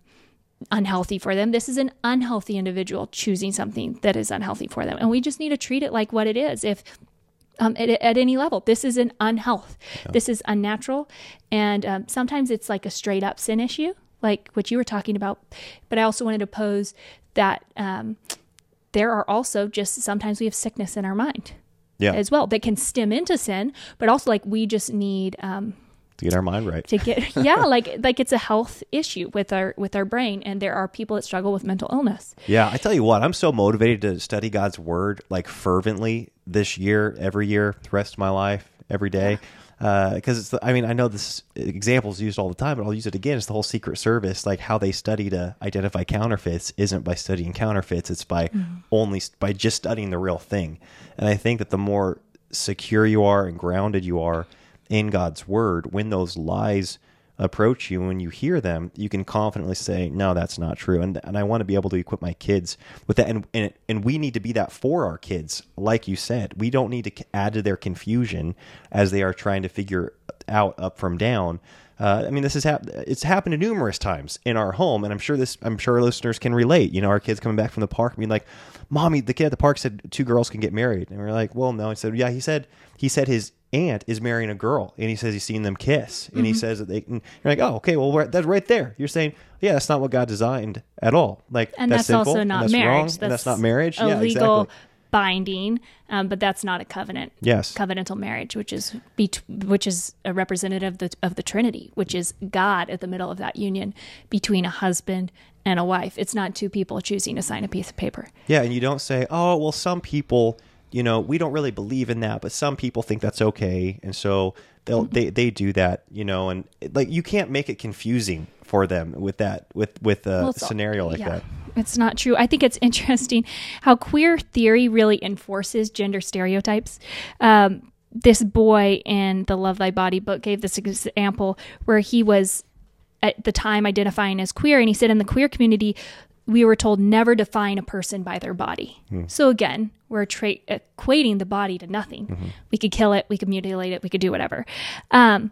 unhealthy for them. This is an unhealthy individual choosing something that is unhealthy for them. And we just need to treat it like what it is. If um, at, at any level. This is an unhealth. This is unnatural. And um, sometimes it's like a straight up sin issue, like what you were talking about. But I also wanted to pose that um, there are also just sometimes we have sickness in our mind Yeah. as well that can stem into sin, but also like we just need. Um, to get our mind right. to get yeah like like it's a health issue with our with our brain and there are people that struggle with mental illness Yeah, I tell you what, I'm so motivated to study God's word like fervently this year, every year, the rest of my life, every day. Uh, because it's the, I mean I know this example is used all the time, but I'll use it again. It's the whole Secret Service, like how they study to identify counterfeits isn't by studying counterfeits; it's by mm-hmm. only by just studying the real thing. And I think that the more secure you are and grounded you are in God's word, when those lies approach you when you hear them you can confidently say no that's not true and and I want to be able to equip my kids with that and and, and we need to be that for our kids like you said we don't need to add to their confusion as they are trying to figure out up from down uh, I mean, this has happened. It's happened numerous times in our home, and I'm sure this. I'm sure listeners can relate. You know, our kids coming back from the park, being like, "Mommy, the kid at the park said two girls can get married," and we're like, "Well, no." He said, "Yeah." He said he said his aunt is marrying a girl, and he says he's seen them kiss, and he says that they. And you're like, "Oh, okay. Well, that's right there." You're saying, "Yeah, that's not what God designed at all." Like, and that's, that's, also not that's marriage. wrong, and that's not marriage. A yeah, legal exactly. binding, um, but that's not a covenant. Yes. covenantal marriage, which is bet- which is a representative of the, of the Trinity, which is God at the middle of that union between a husband and a wife. It's not two people choosing to sign a piece of paper. Yeah, and you don't say, "Oh, well, some people, you know, we don't really believe in that, but some people think that's okay, and so they'll they they do that, you know." And like, you can't make it confusing for them with that with with a Well, scenario like yeah. that. It's not true. I think it's interesting how queer theory really enforces gender stereotypes. Um, this boy in the Love Thy Body book gave this example where he was at the time identifying as queer, and he said in the queer community, we were told never define a person by their body. Hmm. So again, we're tra- equating the body to nothing. Mm-hmm. We could kill it, we could mutilate it, we could do whatever. Um,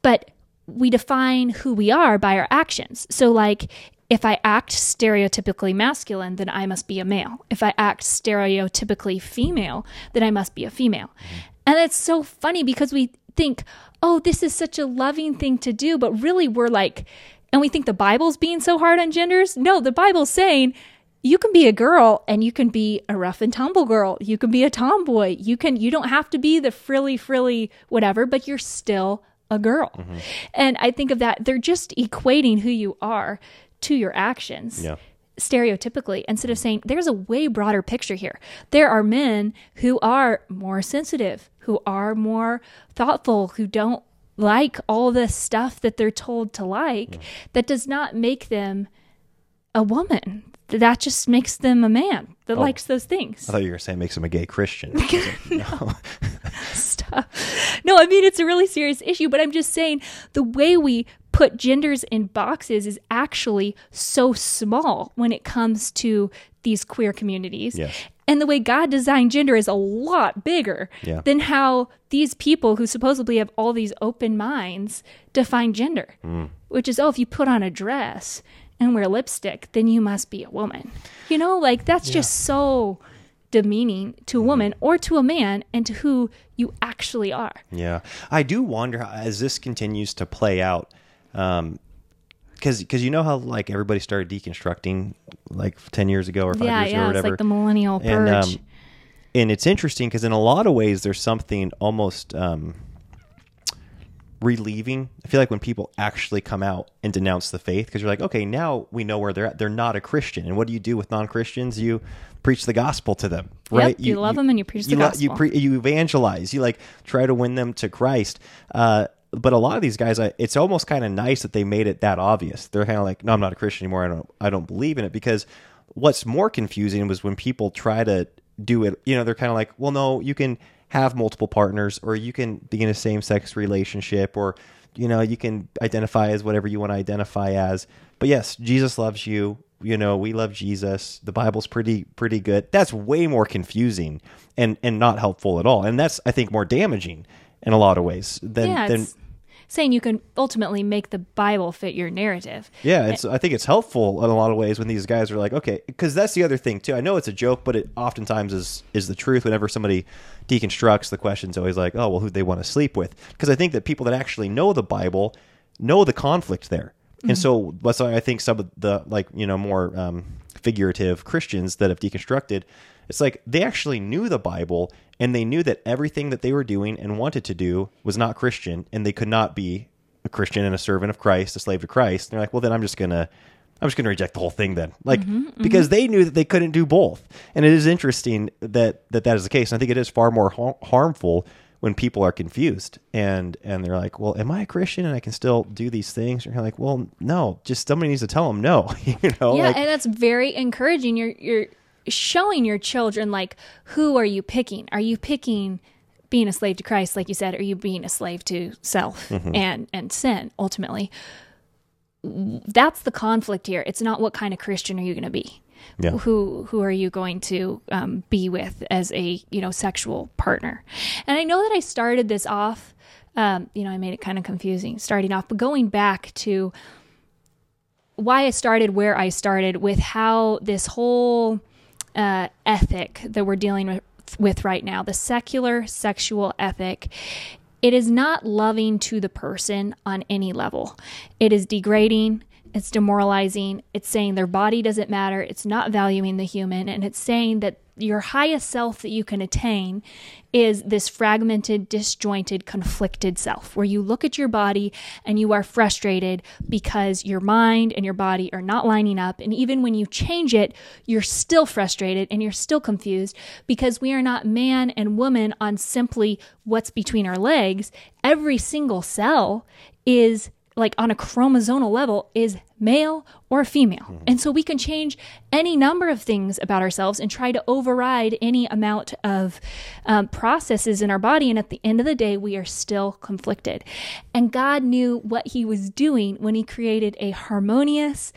but we define who we are by our actions. So, like, if I act stereotypically masculine, then I must be a male. If I act stereotypically female, then I must be a female. Mm-hmm. And it's so funny because we think, oh, this is such a loving thing to do, but really we're like, and we think the Bible's being so hard on genders. No, the Bible's saying, you can be a girl and you can be a rough and tumble girl. You can be a tomboy. You can you don't have to be the frilly frilly whatever, but you're still a girl. Mm-hmm. And I think of that they're just equating who you are to your actions. Yeah. Stereotypically, instead of saying there's a way broader picture here. There are men who are more sensitive, who are more thoughtful, who don't like all the stuff that they're told to like. That does not make them a woman. That just makes them a man that oh. likes those things. I thought you were saying makes him a gay Christian. no. stuff. No, I mean, it's a really serious issue, but I'm just saying the way we put genders in boxes is actually so small when it comes to these queer communities. Yes. And the way God designed gender is a lot bigger Yeah. than how these people who supposedly have all these open minds define gender, Mm. which is, oh, if you put on a dress and wear lipstick, then you must be a woman. You know, like that's just so demeaning to Mm-hmm. a woman or to a man and to who you actually are. Yeah, I do wonder as this continues to play out, because because you know how like everybody started deconstructing like ten years ago or five yeah, years ago yeah, or it's like the millennial and purge. um, and it's interesting because in a lot of ways there's something almost um, relieving. I feel like when people actually come out and denounce the faith, because you're like, okay, now we know where they're at. They're not a Christian, and what do you do with non Christians? You preach the gospel to them, right? Yep, right? you love them and you preach the You, gospel. pre- you evangelize. You like try to win them to Christ. Uh, but a lot of these guys, I, it's almost kind of nice that they made it that obvious. They're kind of like, no, I'm not a Christian anymore. I don't, I don't believe in it because what's more confusing was when people try to do it. You know, they're kind of like, well, no, you can have multiple partners, or you can be in a same sex relationship, or you know, you can identify as whatever you want to identify as. But yes, Jesus loves you. You know, we love Jesus. The Bible's pretty pretty good. That's way more confusing and and not helpful at all. And that's I think more damaging in a lot of ways than yeah, than saying you can ultimately make the Bible fit your narrative. Yeah, it's. I think it's helpful in a lot of ways when these guys are like, okay, because that's the other thing too. I know it's a joke, but it oftentimes is is the truth. Whenever somebody deconstructs, the question's always like, oh, well, who they want to sleep with? Because I think that people that actually know the Bible know the conflict there, and so that's why I think some of the like you know more um, figurative Christians that have deconstructed. It's like they actually knew the Bible and they knew that everything that they were doing and wanted to do was not Christian and they could not be a Christian and a servant of Christ, a slave to Christ. And they're like, well, then I'm just gonna, I'm just gonna reject the whole thing then, like mm-hmm, mm-hmm. because they knew that they couldn't do both. And it is interesting that that that is the case. And I think it is far more har- harmful when people are confused and and they're like, "Well, am I a Christian and I can still do these things?" And you're like, "Well, no, just somebody needs to tell them no." you know, yeah, like, and that's very encouraging. You're you're showing your children like who are you picking? Are you picking being a slave to Christ, like you said, are you being a slave to self Mm-hmm. and and sin ultimately? That's the conflict here. It's not what kind of Christian are you going to be. Yeah. Who who are you going to um, be with as a you know sexual partner? And I know that I started this off. Um, you know, I made it kind of confusing starting off, but going back to why I started where I started with how this whole uh, ethic that we're dealing with, with right now, the secular sexual ethic, it is not loving to the person on any level. It is degrading. It's demoralizing. It's saying their body doesn't matter. It's not valuing the human. And it's saying that your highest self that you can attain is this fragmented, disjointed, conflicted self where you look at your body and you are frustrated because your mind and your body are not lining up. And even when you change it, you're still frustrated and you're still confused because we are not man and woman on simply what's between our legs. Every single cell is like on a chromosomal level is male or female. And so we can change any number of things about ourselves and try to override any amount of um, processes in our body. And at the end of the day, we are still conflicted. And God knew what He was doing when He created a harmonious,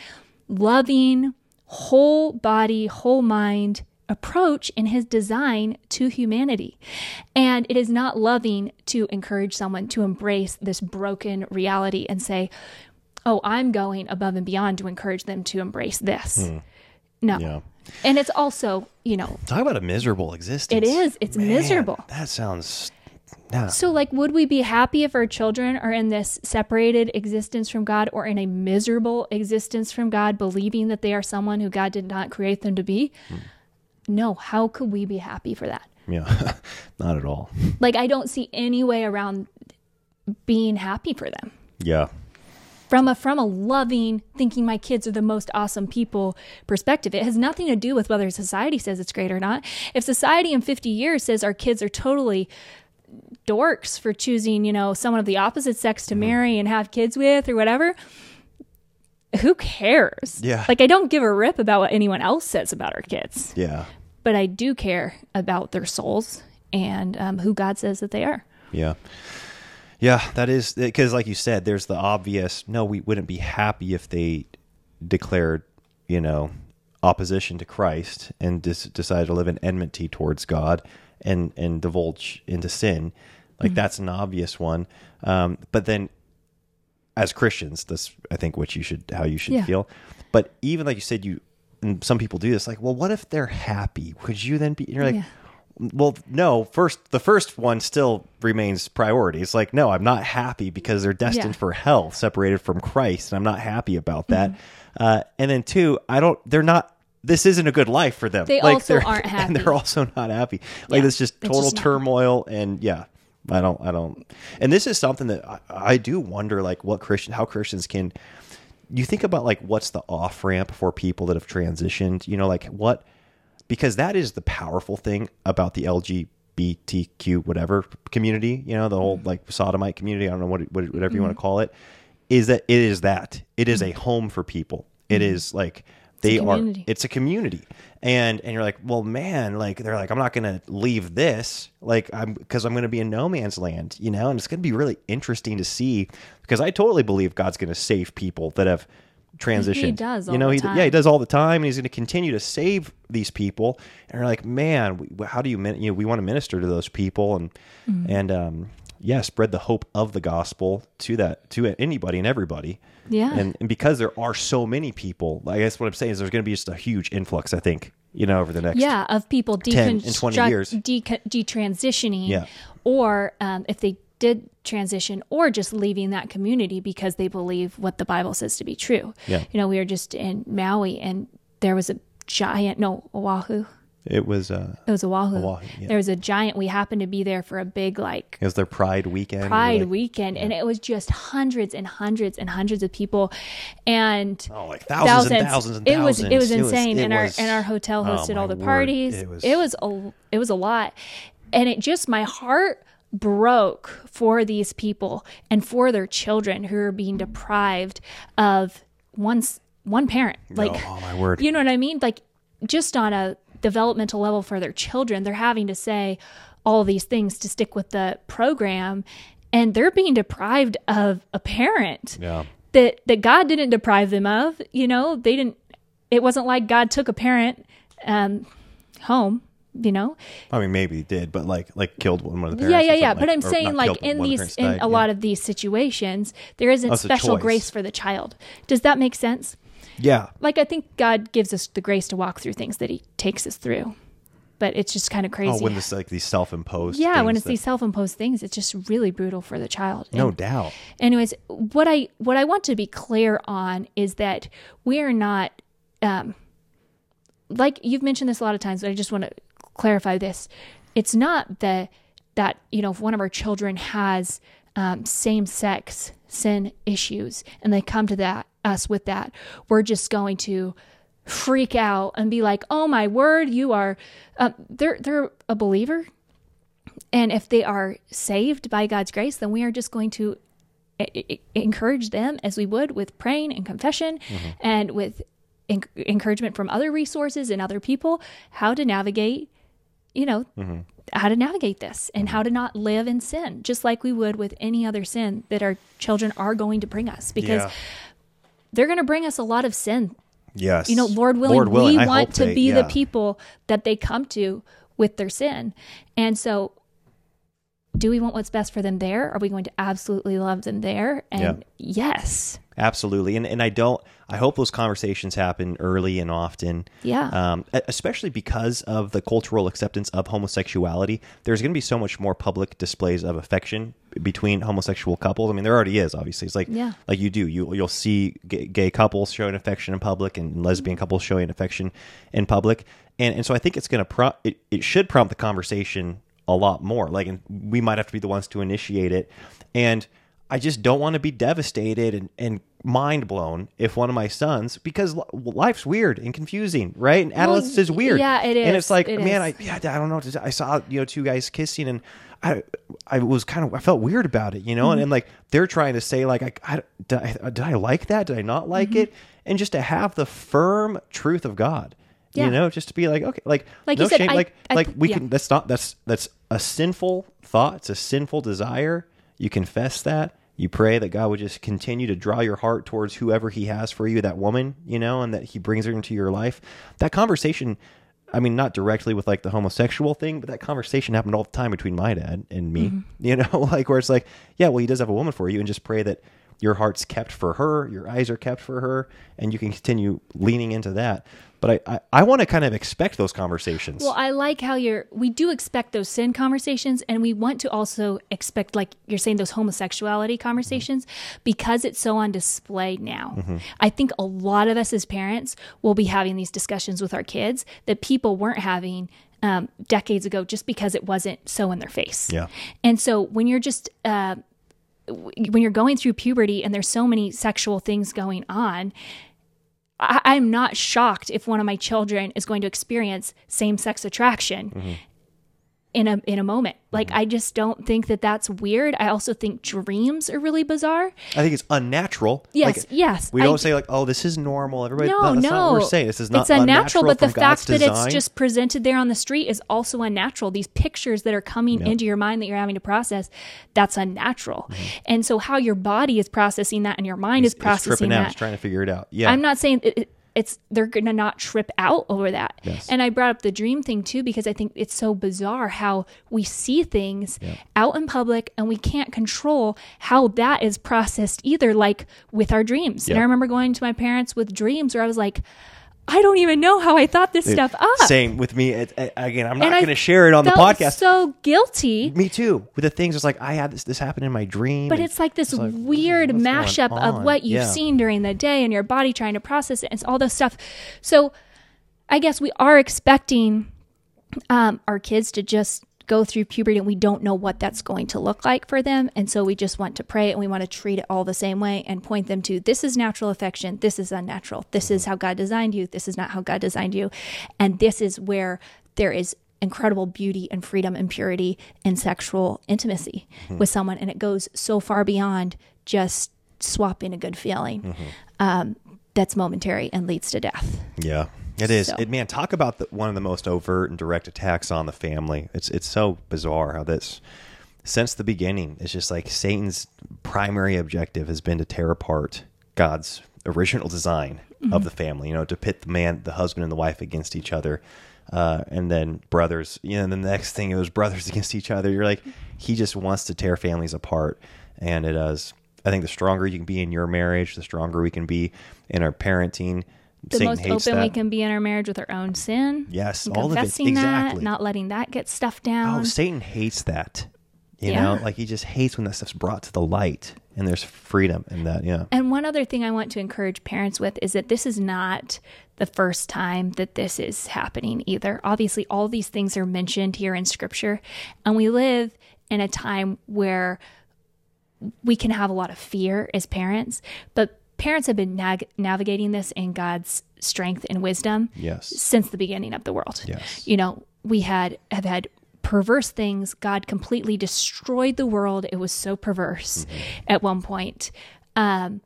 loving, whole body, whole mind approach in his design to humanity. And it is not loving to encourage someone to embrace this broken reality and say, oh, I'm going above and beyond to encourage them to embrace this. Hmm. No. Yeah. And it's also, you know, Talk about a miserable existence. It is. It's miserable. That sounds. Yeah. so like, would we be happy if our children are in this separated existence from God or in a miserable existence from God, believing that they are someone who God did not create them to be? Hmm. No. How could we be happy for that? Yeah. Not at all. Like, I don't see any way around being happy for them. Yeah. From a from a loving, thinking my kids are the most awesome people perspective, it has nothing to do with whether society says it's great or not. If society in 50 years says our kids are totally dorks for choosing, you know, someone of the opposite sex to mm-hmm. marry and have kids with or whatever, who cares? Yeah. Like I don't give a rip about what anyone else says about our kids, Yeah. but I do care about their souls and um, who God says that they are. Yeah. Yeah, that is because, like you said, there's the obvious. No, we wouldn't be happy if they declared, you know, opposition to Christ and dis- decided to live in enmity towards God and and divulge into sin. Like that's an obvious one. Um, but then, as Christians, that's I think what you should how you should Yeah. feel. But even like you said, you and some people do this. Like, well, what if they're happy? Would you then be? And you're like. Yeah. Well, no. First, the first one still remains priority. It's like, no, I'm not happy because they're destined Yeah. for hell, separated from Christ, and I'm not happy about that. Mm-hmm. Uh, and then two, I don't. They're not. This isn't a good life for them. They like, also they're- aren't and they're also not happy. Like Yeah, it's just total just turmoil, and yeah, I don't. I don't. And this is something that I, I do wonder, like, what Christian, how Christians can. You think about like what's the off ramp for people that have transitioned. You know, like what because that is the powerful thing about the LGBTQ whatever community, you know, the whole Mm-hmm. like sodomite community, I don't know what, what whatever you want to mm-hmm. call it, is that it is that. It is mm-hmm. a home for people. It mm-hmm. is like they are it's a community. And and you're like, "Well, man, like they're like I'm not going to leave this like I'm cuz I'm going to be in no man's land, you know? And it's going to be really interesting to see because I totally believe God's going to save people that have transitioned. does you know, the he, time. yeah, he does all the time, and he's going to continue to save these people. And you're like, man, we, how do you, you know, we want to minister to those people and Mm-hmm. and um, yeah, spread the hope of the gospel to that to anybody and everybody. Yeah. and, and because there are so many people, I guess what I'm saying is there's going to be just a huge influx. I think you know over the next yeah of people 10 and 20 years. deco- detransitioning Yeah. or um, if they did transition or just leaving that community because they believe what the bible says to be true Yeah. you know we were just in maui and there was a giant no oahu It was uh, it was oahu, Oahu, yeah. there was a giant we happened to be there for a big like it was their Pride weekend. Pride like, weekend and it was just hundreds and hundreds and hundreds of people and Oh, like thousands, and thousands and it was it was insane, it and our was- and our hotel oh, hosted my all the word. parties. It was- it was a it was a lot, and it just my heart broke for these people and for their children who are being deprived of one one parent. Like, oh my word. you know what I mean? Like, just on a developmental level for their children, they're having to say all these things to stick with the program, and they're being deprived of a parent Yeah. that that God didn't deprive them of. You know, they didn't. It wasn't like God took a parent um, home. You know, I mean, maybe he did, but like, like killed one of the parents. yeah, yeah, yeah. something But I'm saying, like in of the these, in died, a yeah. lot of these situations, there isn't That's special grace for the child. Does that make sense? Yeah. Like I think God gives us the grace to walk through things that He takes us through, but it's just kind of crazy. Oh, when it's like these self-imposed. yeah, when it's that- these self-imposed things, it's just really brutal for the child. No And- doubt. anyways what i what i want to be clear on is that we are not um like you've mentioned this a lot of times but i just want to clarify this it's not that that you know if one of our children has um, same sex sin issues and they come to that us with that. We're just going to freak out and be like oh my word you are uh, they're they're a believer. And if they are saved by God's grace, then we are just going to e- e- encourage them as we would with praying and confession mm-hmm. and with en- encouragement from other resources and other people how to navigate, you know, mm-hmm. how to navigate this and mm-hmm. how to not live in sin, just like we would with any other sin that our children are going to bring us. Because Yeah. They're going to bring us a lot of sin Yes. you know, Lord willing, Lord willing, we want to they- be the people that they come to with their sin. And so, do we want what's best for them there? Are we going to absolutely love them there? And yes. Absolutely, and and I don't. I hope those conversations happen early and often. Yeah. Um, especially because of the cultural acceptance of homosexuality, there's going to be so much more public displays of affection between homosexual couples. I mean, there already is. Obviously, it's like Yeah. like you do. You you'll see gay, gay couples showing affection in public and lesbian couples showing affection in public, and and so I think it's going to prompt. It, it should prompt the conversation a lot more. Like, and we might have to be the ones to initiate it, and. I just don't want to be devastated and, and mind blown if one of my sons, because life's weird and confusing, right? And adolescence is weird. yeah, it And it's like, It man, is. I yeah, I don't know. I saw you know two guys kissing, and I I was kind of I felt weird about it, you know, Mm-hmm. and, and like they're trying to say like I, I did I did I like that? Did I not like Mm-hmm. it? And just to have the firm truth of God. Yeah. You know, just to be like, okay, like, Like no you said, shame, I- like, I- like we yeah. can. That's not. That's that's a sinful thought. It's a sinful desire. You confess that. You pray that God would just continue to draw your heart towards whoever He has for you, that woman, you know, and that He brings her into your life. That conversation, I mean, not directly with like the homosexual thing, but that conversation happened all the time between my dad and me, Mm-hmm. you know, like where it's like, yeah, well, He does have a woman for you, and just pray that your heart's kept for her, your eyes are kept for her, and you can continue leaning into that. But I, I, I want to kind of expect those conversations. Well, I like how you're, we do expect those sin conversations, and we want to also expect, like you're saying, those homosexuality conversations because it's so on display now. Mm-hmm. I think a lot of us as parents will be having these discussions with our kids that people weren't having um, decades ago just because it wasn't so in their face. Yeah. And so when you're just, uh, when you're going through puberty and there's so many sexual things going on, I, I'm not shocked if one of my children is going to experience same sex attraction Mm-hmm. In a in a moment. Like I just don't think that that's weird. I also think dreams are really bizarre. I think it's unnatural. Yes, Like, yes, We don't d- say like, "Oh, this is normal." Everybody, No, no, no, we're saying. This is not it's unnatural, but the God's fact that it's just presented there on the street is also unnatural. These pictures that are coming into your mind that you're having to process, that's unnatural. And so how your body is processing that and your mind is Mm-hmm. It's processing tripping out, that. trying to figure it out. Yeah, I'm not saying it- it's they're gonna not trip out over that. Yes. And I brought up the dream thing too because I think it's so bizarre how we see things out in public and we can't control how that is processed either. Like with our dreams, and I remember going to my parents with dreams where I was like, I don't even know how I thought this stuff up. Same with me. It, it- again, I'm not And going to share it on the podcast. So guilty. me too. With the things, it's like I had this. This happened in my dream. But it's like this like, weird mashup of what you've Yeah. seen during the day and your body trying to process it. It's all this stuff. So I guess we are expecting um, our kids to just go through puberty and we don't know what that's going to look like for them. And so we just want to pray and we want to treat it all the same way and point them to this is natural affection, this is unnatural, this is how God designed you, this is not how God designed you. And this is where there is incredible beauty and freedom and purity in sexual intimacy with someone. And it goes so far beyond just swapping a good feeling um, that's momentary and leads to death. Yeah, it is. So- It, man, talk about the, one of the most overt and direct attacks on the family. It's it's so bizarre how this since the beginning. It's just like Satan's primary objective has been to tear apart God's original design of the family. You know, to pit the man, the husband, and the wife against each other. Uh, and then brothers, you know, and the next thing it was brothers against each other. You're like, he just wants to tear families apart, and it does. I think the stronger you can be in your marriage, the stronger we can be in our parenting. The Satan most open we can be in our marriage with our own sin. Yes, all of it. confessing Exactly. that, not letting that get stuffed down. Oh, Satan hates that. You Yeah. know, like he just hates when that stuff's brought to the light and there's freedom in that. Yeah. And one other thing I want to encourage parents with is that this is not the first time that this is happening either. Obviously, all these things are mentioned here in scripture, and we live in a time where we can have a lot of fear as parents, but parents have been nag- navigating this in God's strength and wisdom Yes. since the beginning of the world. Yes. You know, we had have had perverse things. God completely destroyed the world. It was so perverse at one point. Um,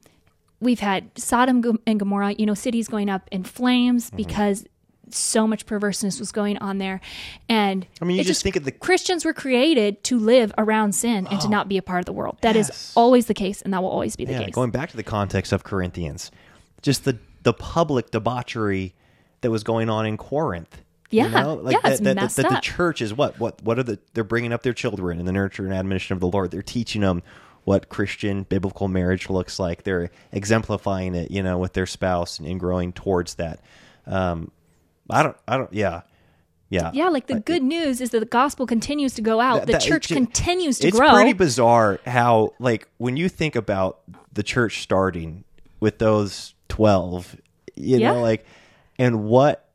we've had Sodom and Gomorrah, you know, cities going up in flames Mm-hmm. because so much perverseness was going on there. And I mean, you it just think of the- Christians were created to live around sin and to not be a part of the world. That is Yes. always the case, and that will always be the Yeah. case. Going back to the context of Corinthians, just the, the public debauchery that was going on in Corinth. Yeah. You know? Like Yeah, that, that, that, that the church is what? What what are the they're bringing up their children in the nurture and admonition of the Lord. They're teaching them what Christian biblical marriage looks like. They're exemplifying it, you know, with their spouse and, and growing towards that. Um, I don't, I don't, yeah, yeah, yeah, like the good news is that the gospel continues to go out. The that- church continues to it's grow. It's pretty bizarre how, like, when you think about the church starting with those twelve, you Yeah. know, like, and what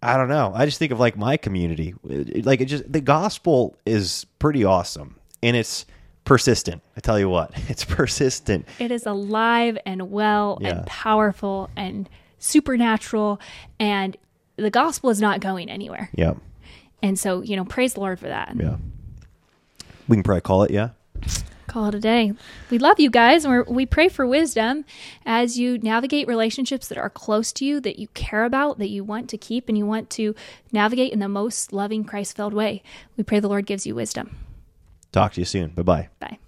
I don't know. I just think of like my community, like, it just the gospel is pretty awesome, and it's persistent. I tell you what, it's persistent. It is alive and well Yeah. and powerful and supernatural and the gospel is not going anywhere. Yeah, And so, you know, praise the Lord for that. yeah. We can probably call it. Yeah. Call it a day. We love you guys and we're, we pray for wisdom as you navigate relationships that are close to you, that you care about, that you want to keep, and you want to navigate in the most loving, Christ filled way. We pray the Lord gives you wisdom. Talk to you soon. Bye bye. Bye.